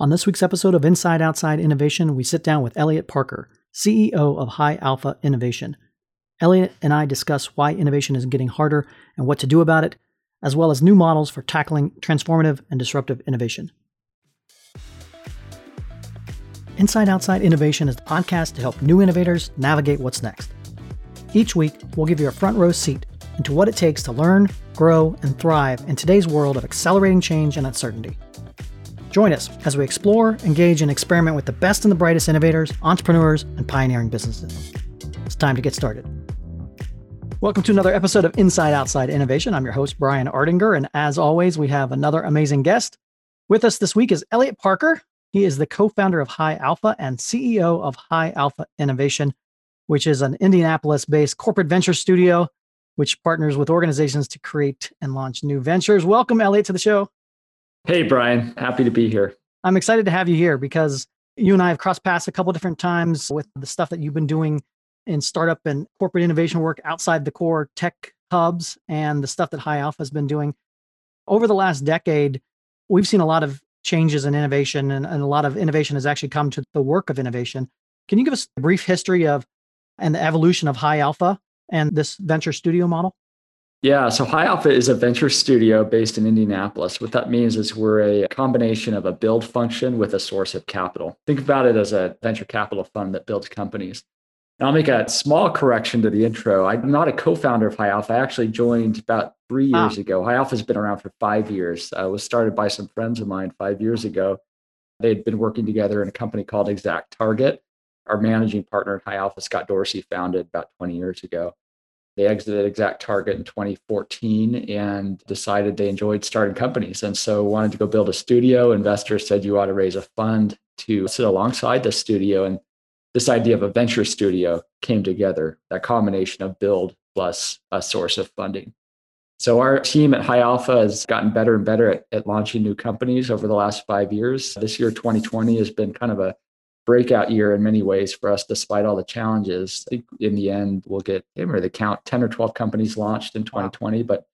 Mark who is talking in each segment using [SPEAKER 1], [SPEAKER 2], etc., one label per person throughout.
[SPEAKER 1] On this week's episode of Inside Outside Innovation, we sit down with Elliot Parker, CEO of High Alpha Innovation. Elliot and I discuss why innovation is getting harder and what to do about it, as well as new models for tackling transformative and disruptive innovation. Inside Outside Innovation is the podcast to help new innovators navigate what's next. Each week, we'll give you a front row seat into what it takes to learn, grow, and thrive in today's world of accelerating change and uncertainty. Join us as we explore, engage, and experiment with the best and the brightest innovators, entrepreneurs, and pioneering businesses. It's time to get started. Welcome to another episode of Inside Outside Innovation. I'm your host, Brian Ardinger, and as always, we have another amazing guest. With us this week is Elliot Parker. He is the co founder of High Alpha and CEO of High Alpha Innovation, which is an Indianapolis based corporate venture studio which partners with organizations to create and launch new ventures. Welcome, Elliot, to the show.
[SPEAKER 2] Hey, Brian. Happy to be here.
[SPEAKER 1] I'm excited to have you here because you and I have crossed paths a couple different times with the stuff that you've been doing in startup and corporate innovation work outside the core tech hubs and the stuff that High Alpha has been doing. Over the last decade, we've seen a lot of changes in innovation, and, and a lot of innovation has actually come to the work of innovation. Can you give us a brief history of and the evolution of High Alpha and this venture studio model?
[SPEAKER 2] Yeah, so High Alpha is a venture studio based in Indianapolis. What that means is we're a combination of a build function with a source of capital. Think about it as a venture capital fund that builds companies. Now, I'll make a small correction to the intro. I'm not a co founder of High Alpha. I actually joined about three years ah. ago. High Alpha has been around for five years. Uh, it was started by some friends of mine five years ago. They'd been working together in a company called ExactTarget. Our managing partner at High Alpha, Scott Dorsey, founded about 20 years ago. They exited ExactTarget in 2014 and decided they enjoyed starting companies. And so wanted to go build a studio. Investors said you ought to raise a fund to sit alongside the studio. And this idea of a venture studio came together, that combination of build plus a source of funding. So our team at High Alpha has gotten better and better at, at launching new companies over the last five years. This year, 2020, has been kind of a breakout year in many ways for us, despite all the challenges. I think in the end, we'll get, I remember the count, 10 or 12 companies launched in 2020, wow. but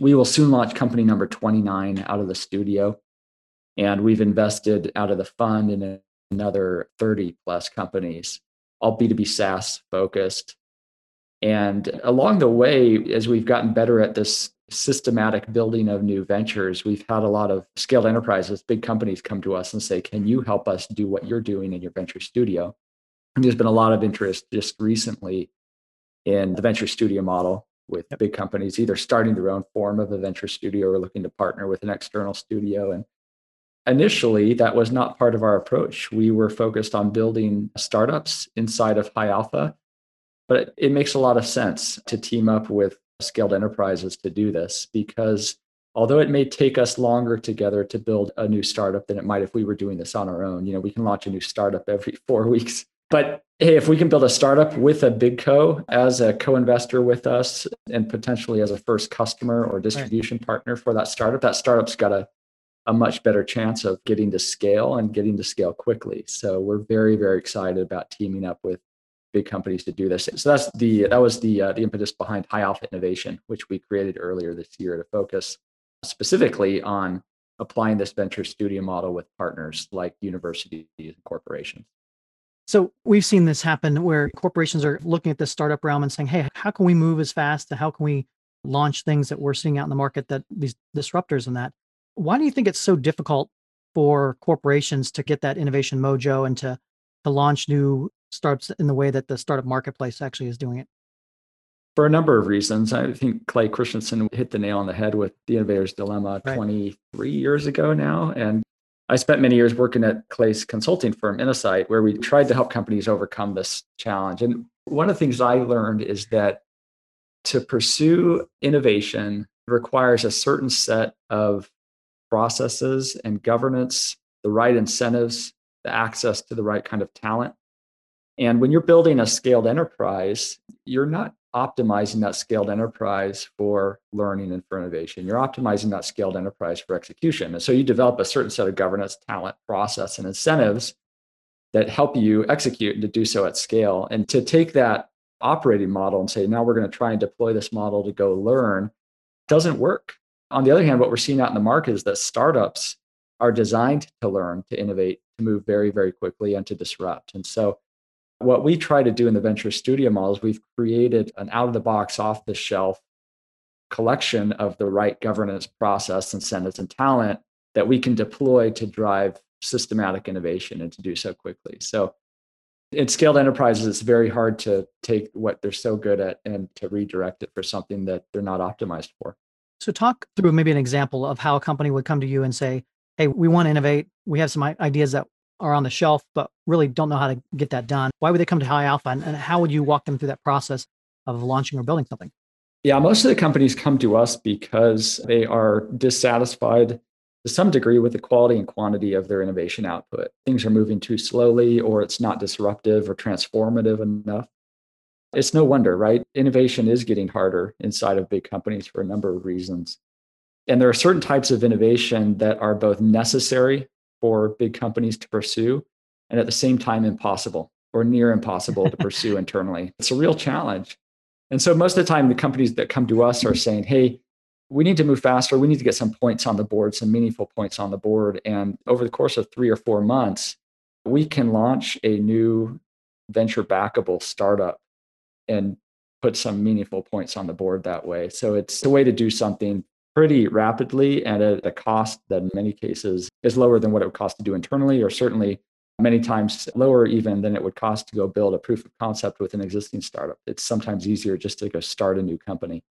[SPEAKER 2] we will soon launch company number 29 out of the studio. And we've invested out of the fund in another 30 plus companies, all B2B SaaS focused. And along the way, as we've gotten better at this systematic building of new ventures, we've had a lot of scaled enterprises, big companies come to us and say, Can you help us do what you're doing in your venture studio? And there's been a lot of interest just recently in the venture studio model with yep. big companies either starting their own form of a venture studio or looking to partner with an external studio. And initially, that was not part of our approach. We were focused on building startups inside of High Alpha. But it makes a lot of sense to team up with scaled enterprises to do this because although it may take us longer together to build a new startup than it might if we were doing this on our own you know we can launch a new startup every four weeks but hey if we can build a startup with a big co as a co-investor with us and potentially as a first customer or distribution right. partner for that startup that startup's got a, a much better chance of getting to scale and getting to scale quickly so we're very very excited about teaming up with big companies to do this. So that's the that was the uh, the impetus behind High Alpha Innovation, which we created earlier this year to focus specifically on applying this venture studio model with partners like universities and corporations.
[SPEAKER 1] So we've seen this happen where corporations are looking at the startup realm and saying, "Hey, how can we move as fast? How can we launch things that we're seeing out in the market that these disruptors and that?" Why do you think it's so difficult for corporations to get that innovation mojo and to to launch new startups in the way that the startup marketplace actually is doing it?
[SPEAKER 2] For a number of reasons. I think Clay Christensen hit the nail on the head with the innovator's dilemma right. 23 years ago now. And I spent many years working at Clay's consulting firm, Innosight, where we tried to help companies overcome this challenge. And one of the things I learned is that to pursue innovation requires a certain set of processes and governance, the right incentives, the access to the right kind of talent. And when you're building a scaled enterprise, you're not optimizing that scaled enterprise for learning and for innovation. You're optimizing that scaled enterprise for execution. And so you develop a certain set of governance, talent, process, and incentives that help you execute and to do so at scale. And to take that operating model and say, now we're going to try and deploy this model to go learn doesn't work. On the other hand, what we're seeing out in the market is that startups are designed to learn, to innovate, to move very, very quickly, and to disrupt. And so, what we try to do in the venture studio model is we've created an out of the box, off the shelf collection of the right governance process, incentives, and talent that we can deploy to drive systematic innovation and to do so quickly. So, in scaled enterprises, it's very hard to take what they're so good at and to redirect it for something that they're not optimized for.
[SPEAKER 1] So, talk through maybe an example of how a company would come to you and say, Hey, we want to innovate. We have some ideas that are on the shelf, but really don't know how to get that done. Why would they come to High Alpha? And, and how would you walk them through that process of launching or building something?
[SPEAKER 2] Yeah, most of the companies come to us because they are dissatisfied to some degree with the quality and quantity of their innovation output. Things are moving too slowly, or it's not disruptive or transformative enough. It's no wonder, right? Innovation is getting harder inside of big companies for a number of reasons. And there are certain types of innovation that are both necessary for big companies to pursue and at the same time impossible or near impossible to pursue internally. It's a real challenge. And so most of the time, the companies that come to us are saying, hey, we need to move faster. We need to get some points on the board, some meaningful points on the board. And over the course of three or four months, we can launch a new venture backable startup and put some meaningful points on the board that way. So it's a way to do something pretty rapidly and at a cost that in many cases is lower than what it would cost to do internally, or certainly many times lower even than it would cost to go build a proof of concept with an existing startup. It's sometimes easier just to go start a new company.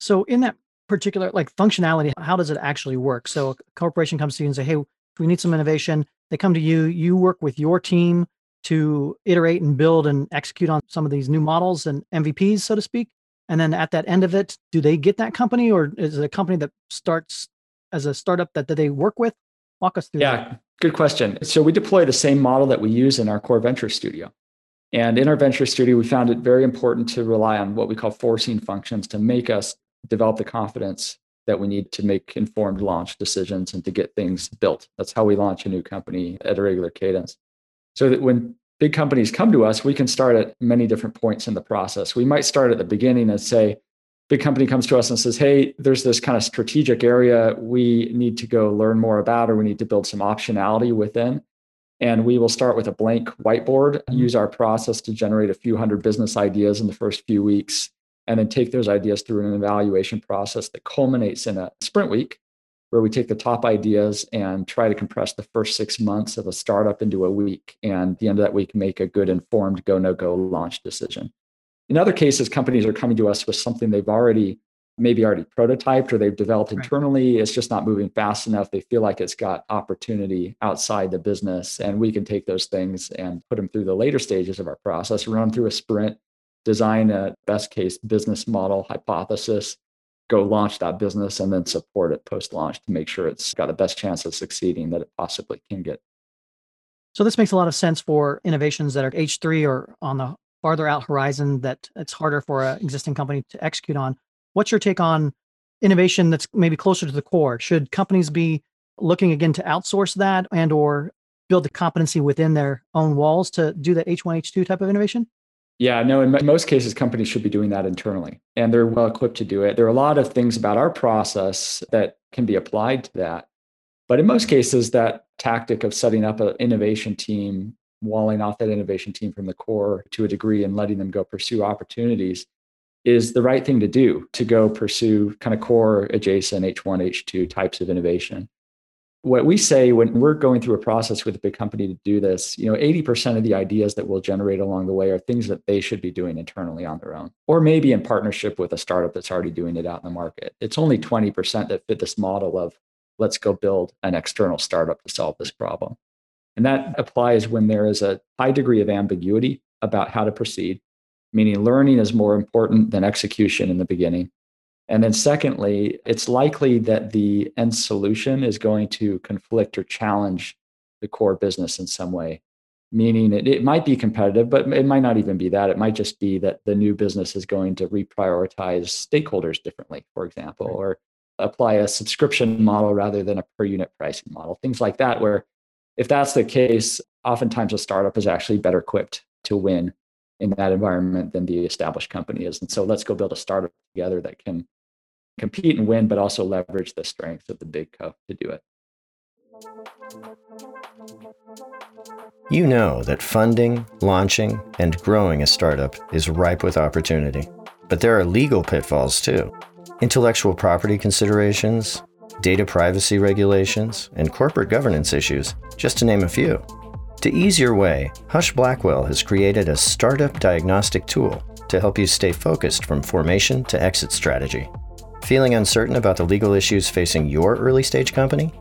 [SPEAKER 1] So in that particular like functionality, how does it actually work? So a corporation comes to you and say, "Hey, we need some innovation." They come to you. You work with your team to iterate and build and execute on some of these new models and MVPs, so to speak. And then at that end of it, do they get that company, or is it a company that starts as a startup that, that they work with? Walk us through.
[SPEAKER 2] Yeah,
[SPEAKER 1] that.
[SPEAKER 2] good question. So we deploy the same model that we use in our core venture studio. And in our venture studio, we found it very important to rely on what we call forcing functions to make us develop the confidence that we need to make informed launch decisions and to get things built. That's how we launch a new company at a regular cadence. So that when big companies come to us, we can start at many different points in the process. We might start at the beginning and say, big company comes to us and says, Hey, there's this kind of strategic area we need to go learn more about, or we need to build some optionality within. And we will start with a blank whiteboard, mm-hmm. use our process to generate a few hundred business ideas in the first few weeks, and then take those ideas through an evaluation process that culminates in a sprint week where we take the top ideas and try to compress the first six months of a startup into a week. And at the end of that week, make a good informed go, no go launch decision. In other cases, companies are coming to us with something they've already maybe already prototyped or they've developed internally. It's just not moving fast enough. They feel like it's got opportunity outside the business. And we can take those things and put them through the later stages of our process, run through a sprint, design a best case business model hypothesis, go launch that business, and then support it post launch to make sure it's got the best chance of succeeding that it possibly can get.
[SPEAKER 1] So this makes a lot of sense for innovations that are H3 or on the farther out horizon that it's harder for an existing company to execute on. What's your take on innovation that's maybe closer to the core? Should companies be looking again to outsource that and or build the competency within their own walls to do the H1, H2 type of innovation?
[SPEAKER 2] Yeah, no, in most cases, companies should be doing that internally and they're well equipped to do it. There are a lot of things about our process that can be applied to that. But in most cases, that tactic of setting up an innovation team walling off that innovation team from the core to a degree and letting them go pursue opportunities is the right thing to do to go pursue kind of core adjacent H1, H2 types of innovation. What we say when we're going through a process with a big company to do this, you know, 80% of the ideas that we'll generate along the way are things that they should be doing internally on their own, or maybe in partnership with a startup that's already doing it out in the market. It's only 20% that fit this model of let's go build an external startup to solve this problem. And that applies when there is a high degree of ambiguity about how to proceed, meaning learning is more important than execution in the beginning. And then, secondly, it's likely that the end solution is going to conflict or challenge the core business in some way, meaning it, it might be competitive, but it might not even be that. It might just be that the new business is going to reprioritize stakeholders differently, for example, or apply a subscription model rather than a per unit pricing model, things like that, where if that's the case, oftentimes a startup is actually better equipped to win in that environment than the established company is. And so let's go build a startup together that can compete and win, but also leverage the strength of the big co to do it.
[SPEAKER 3] You know that funding, launching, and growing a startup is ripe with opportunity. But there are legal pitfalls too intellectual property considerations, data privacy regulations, and corporate governance issues, just to name a few. To ease your way, Husch Blackwell has created a startup diagnostic tool to help you stay focused from formation to exit strategy. Feeling uncertain about the legal issues facing your early stage company?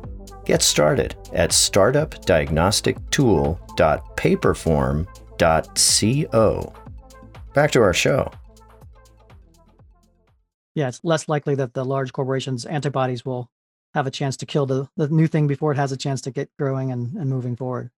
[SPEAKER 3] Get started at startupdiagnostictool.paperform.co. Back to our show.
[SPEAKER 1] Yeah, it's less likely that the large corporations' antibodies will have a chance to kill the, the new thing before it has a chance to get growing and, and moving forward.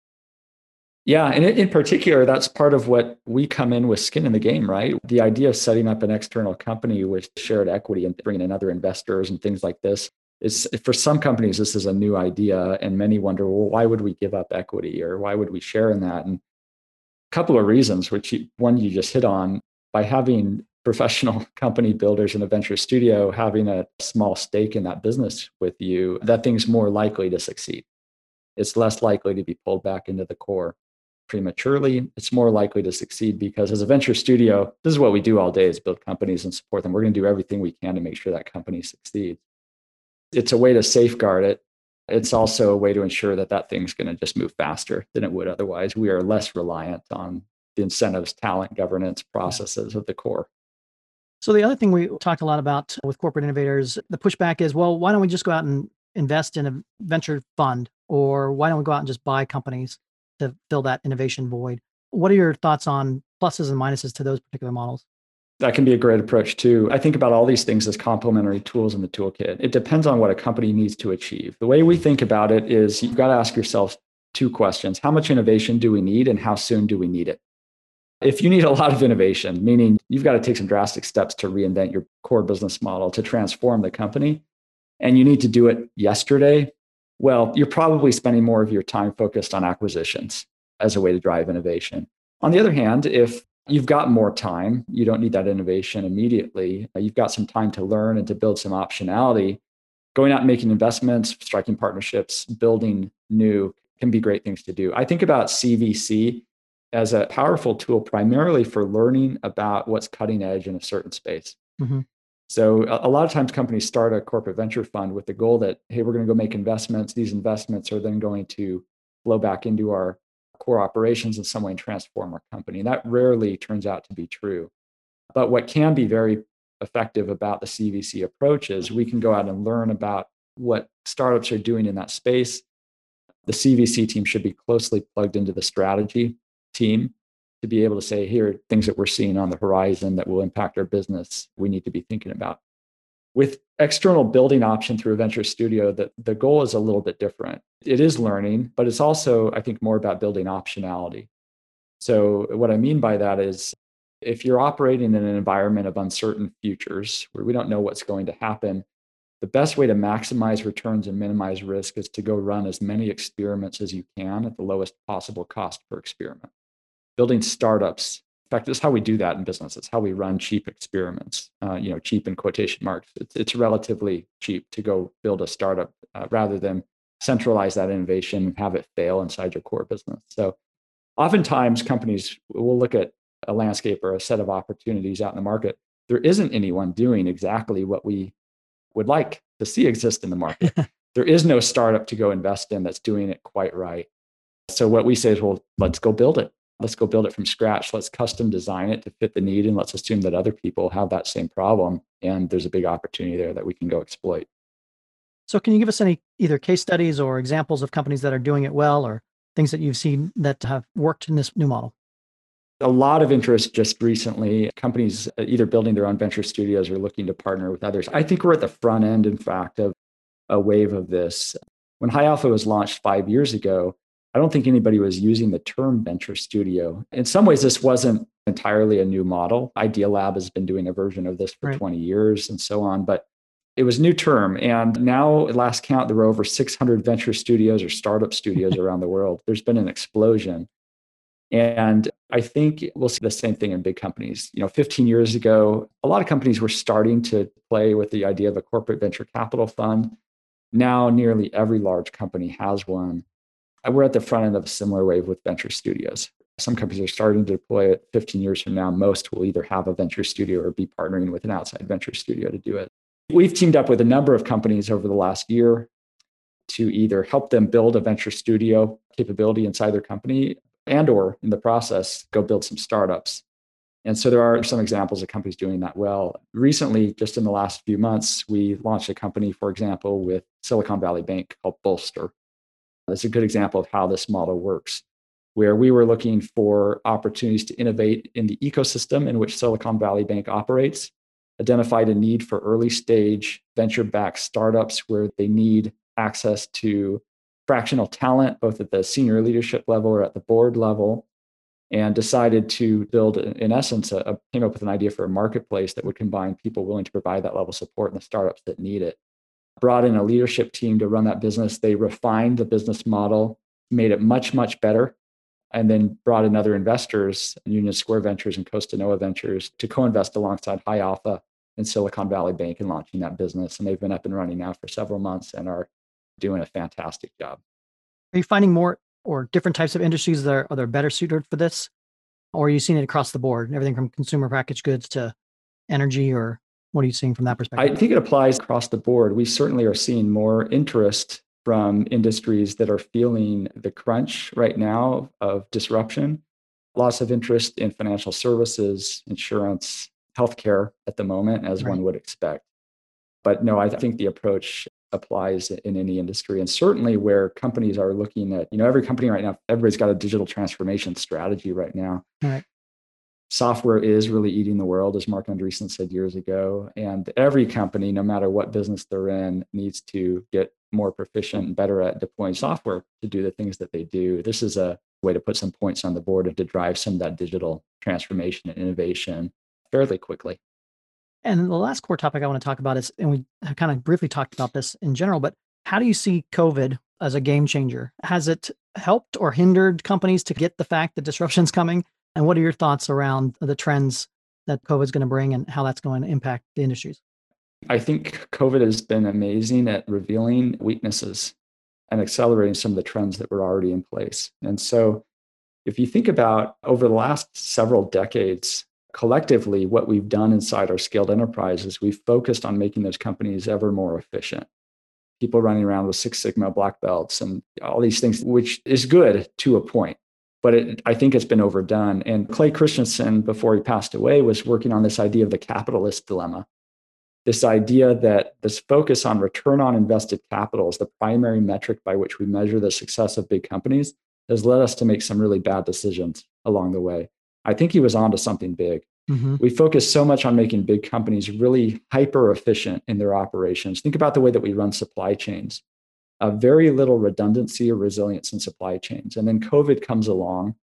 [SPEAKER 2] Yeah, and in particular, that's part of what we come in with skin in the game, right? The idea of setting up an external company with shared equity and bringing in other investors and things like this is for some companies, this is a new idea. And many wonder, well, why would we give up equity or why would we share in that? And a couple of reasons, which you, one you just hit on, by having professional company builders in a venture studio having a small stake in that business with you, that thing's more likely to succeed. It's less likely to be pulled back into the core prematurely, it's more likely to succeed because as a venture studio, this is what we do all day is build companies and support them. We're going to do everything we can to make sure that company succeeds. It's a way to safeguard it. It's also a way to ensure that that thing's going to just move faster than it would otherwise. We are less reliant on the incentives, talent, governance processes of the core.
[SPEAKER 1] So the other thing we talked a lot about with corporate innovators, the pushback is, well, why don't we just go out and invest in a venture fund or why don't we go out and just buy companies? To fill that innovation void. What are your thoughts on pluses and minuses to those particular models?
[SPEAKER 2] That can be a great approach too. I think about all these things as complementary tools in the toolkit. It depends on what a company needs to achieve. The way we think about it is you've got to ask yourself two questions How much innovation do we need, and how soon do we need it? If you need a lot of innovation, meaning you've got to take some drastic steps to reinvent your core business model to transform the company, and you need to do it yesterday, well, you're probably spending more of your time focused on acquisitions as a way to drive innovation. On the other hand, if you've got more time, you don't need that innovation immediately, you've got some time to learn and to build some optionality, going out and making investments, striking partnerships, building new can be great things to do. I think about CVC as a powerful tool primarily for learning about what's cutting edge in a certain space. Mm-hmm. So a, lot of times companies start a corporate venture fund with the goal that, hey, we're going to go make investments. These investments are then going to flow back into our core operations in some way and transform our company. And that rarely turns out to be true. But what can be very effective about the CVC approach is we can go out and learn about what startups are doing in that space. The CVC team should be closely plugged into the strategy team to be able to say, here are things that we're seeing on the horizon that will impact our business we need to be thinking about. With external building option through a venture studio, the, the goal is a little bit different. It is learning, but it's also, I think, more about building optionality. So, what I mean by that is if you're operating in an environment of uncertain futures where we don't know what's going to happen, the best way to maximize returns and minimize risk is to go run as many experiments as you can at the lowest possible cost per experiment building startups. In fact, that's how we do that in business. It's how we run cheap experiments. Uh, you know, cheap in quotation marks. It's, it's relatively cheap to go build a startup uh, rather than centralize that innovation and have it fail inside your core business. So, oftentimes companies will look at a landscape or a set of opportunities out in the market. There isn't anyone doing exactly what we would like to see exist in the market. there is no startup to go invest in that's doing it quite right. So what we say is, well, let's go build it let's go build it from scratch. Let's custom design it to fit the need and let's assume that other people have that same problem. And there's a big opportunity there that we can go exploit.
[SPEAKER 1] So, can you give us any either case studies or examples of companies that are doing it well or things that you've seen that have worked in this new model?
[SPEAKER 2] A lot of interest just recently. Companies either building their own venture studios or looking to partner with others. I think we're at the front end, in fact, of a wave of this. When High Alpha was launched five years ago, I don't think anybody was using the term venture studio. In some ways, this wasn't entirely a new model. Idealab has been doing a version of this for right. 20 years and so on, but it was a new term. And now, at last count, there were over 600 venture studios or startup studios around the world. There's been an explosion. And I think we'll see the same thing in big companies. You know, 15 years ago, a lot of companies were starting to play with the idea of a corporate venture capital fund. Now, nearly every large company has one Uh, we're at the front end of a similar wave with venture studios. Some companies are starting to deploy it 15 years from now. Most will either have a venture studio or be partnering with an outside venture studio to do it. We've teamed up with a number of companies over the last year to either help them build a venture studio capability inside their company and or in the process go build some startups and so there are some examples of companies doing that well. Recently, just in the last few months, we launched a company, for example, with Silicon Valley Bank called Bolster. That's a good example of how this model works, where we were looking for opportunities to innovate in the ecosystem in which Silicon Valley Bank operates, identified a need for early stage venture backed startups where they need access to fractional talent, both at the senior leadership level or at the board level and decided to build, in essence, a, a, came up with an idea for a marketplace that would combine people willing to provide that level of support and the startups that need it. Brought in a leadership team to run that business. They refined the business model, made it much, much better, and then brought in other investors, Union Square Ventures and Costanoa Ventures, to co invest alongside High Alpha and Silicon Valley Bank in launching that business. And they've been up and running now for several months and are doing a fantastic job.
[SPEAKER 1] Are you finding more or different types of industries that are, are better suited for this? Or are you seeing it across the board, everything from consumer packaged goods to energy, or what are you seeing from that perspective?
[SPEAKER 2] I think it applies across the board. We certainly are seeing more interest from industries that are feeling the crunch right now of disruption. Lots of interest in financial services, insurance, healthcare at the moment, as right. one would expect. But no, I think the approach applies in any industry and certainly where companies are looking at you know every company right now everybody's got a digital transformation strategy right now right. Software is really eating the world as Marc Andreessen said years ago and every company no matter what business they're in needs to get more proficient and better at deploying software to do the things that they do this is a way to put some points on the board and to drive some of that digital transformation and innovation fairly quickly
[SPEAKER 1] and the last core topic I want to talk about is, and we kind of briefly talked about this in general, but how do you see COVID as a game changer? Has it helped or hindered companies to get the fact that disruption's coming? And what are your thoughts around the trends that COVID is going to bring and how that's going to impact the industries?
[SPEAKER 2] I think COVID has been amazing at revealing weaknesses and accelerating some of the trends that were already in place. And so, if you think about over the last several decades, collectively, what we've done inside our scaled enterprises, we've focused on making those companies ever more efficient. People running around with Six Sigma black belts and all these things, which is good to a point. But it, I think it's been overdone. And Clay Christensen, before he passed away, was working on this idea of the capitalist dilemma. This idea that this focus on return on invested capital is the primary metric by which we measure the success of big companies has led us to make some really bad decisions along the way. I think he was onto something big. Mm-hmm. We focus so much on making big companies really hyper efficient in their operations. Think about the way that we run supply chains. Uh, very little redundancy or resilience in supply chains. And then COVID comes along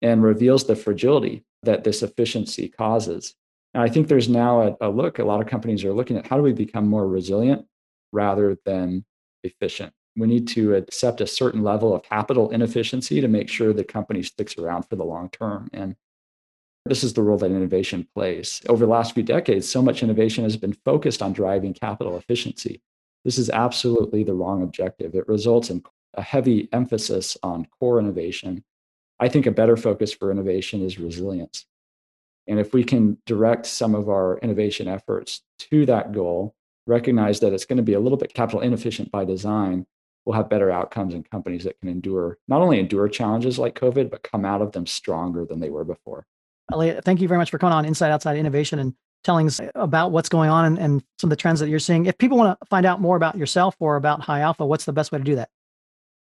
[SPEAKER 2] and reveals the fragility that this efficiency causes. And I think there's now a, a look, a lot of companies are looking at how do we become more resilient rather than efficient. We need to accept a certain level of capital inefficiency to make sure the company sticks around for the long term. And this is the role that innovation plays. Over the last few decades, so much innovation has been focused on driving capital efficiency. This is absolutely the wrong objective. It results in a heavy emphasis on core innovation. I think a better focus for innovation is resilience. And if we can direct some of our innovation efforts to that goal, recognize that it's going to be a little bit capital inefficient by design, we'll have better outcomes in companies that can endure, not only endure challenges like COVID, but come out of them stronger than they were before.
[SPEAKER 1] Elliot, thank you very much for coming on Inside Outside Innovation and telling us about what's going on and, and some of the trends that you're seeing. If people want to find out more about yourself or about High Alpha, what's the best way to do that?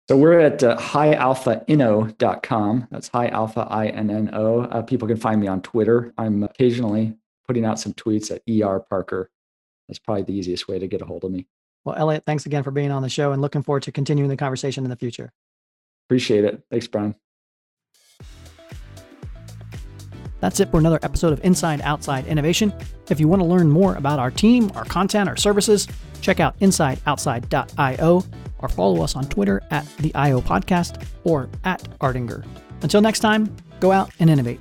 [SPEAKER 2] So we're at uh, highalphainno.com. That's high alpha I N N O. Uh, people can find me on Twitter. I'm occasionally putting out some tweets at ER Parker. That's probably the easiest way to get a hold of me.
[SPEAKER 1] Well, Elliot, thanks again for being on the show and looking forward to continuing the conversation in the future.
[SPEAKER 2] Appreciate it. Thanks, Brian.
[SPEAKER 1] That's it for another episode of Inside Outside Innovation. If you want to learn more about our team, our content, our services, check out insideoutside.io or follow us on Twitter at the IO Podcast or at Ardinger. Until next time, go out and innovate.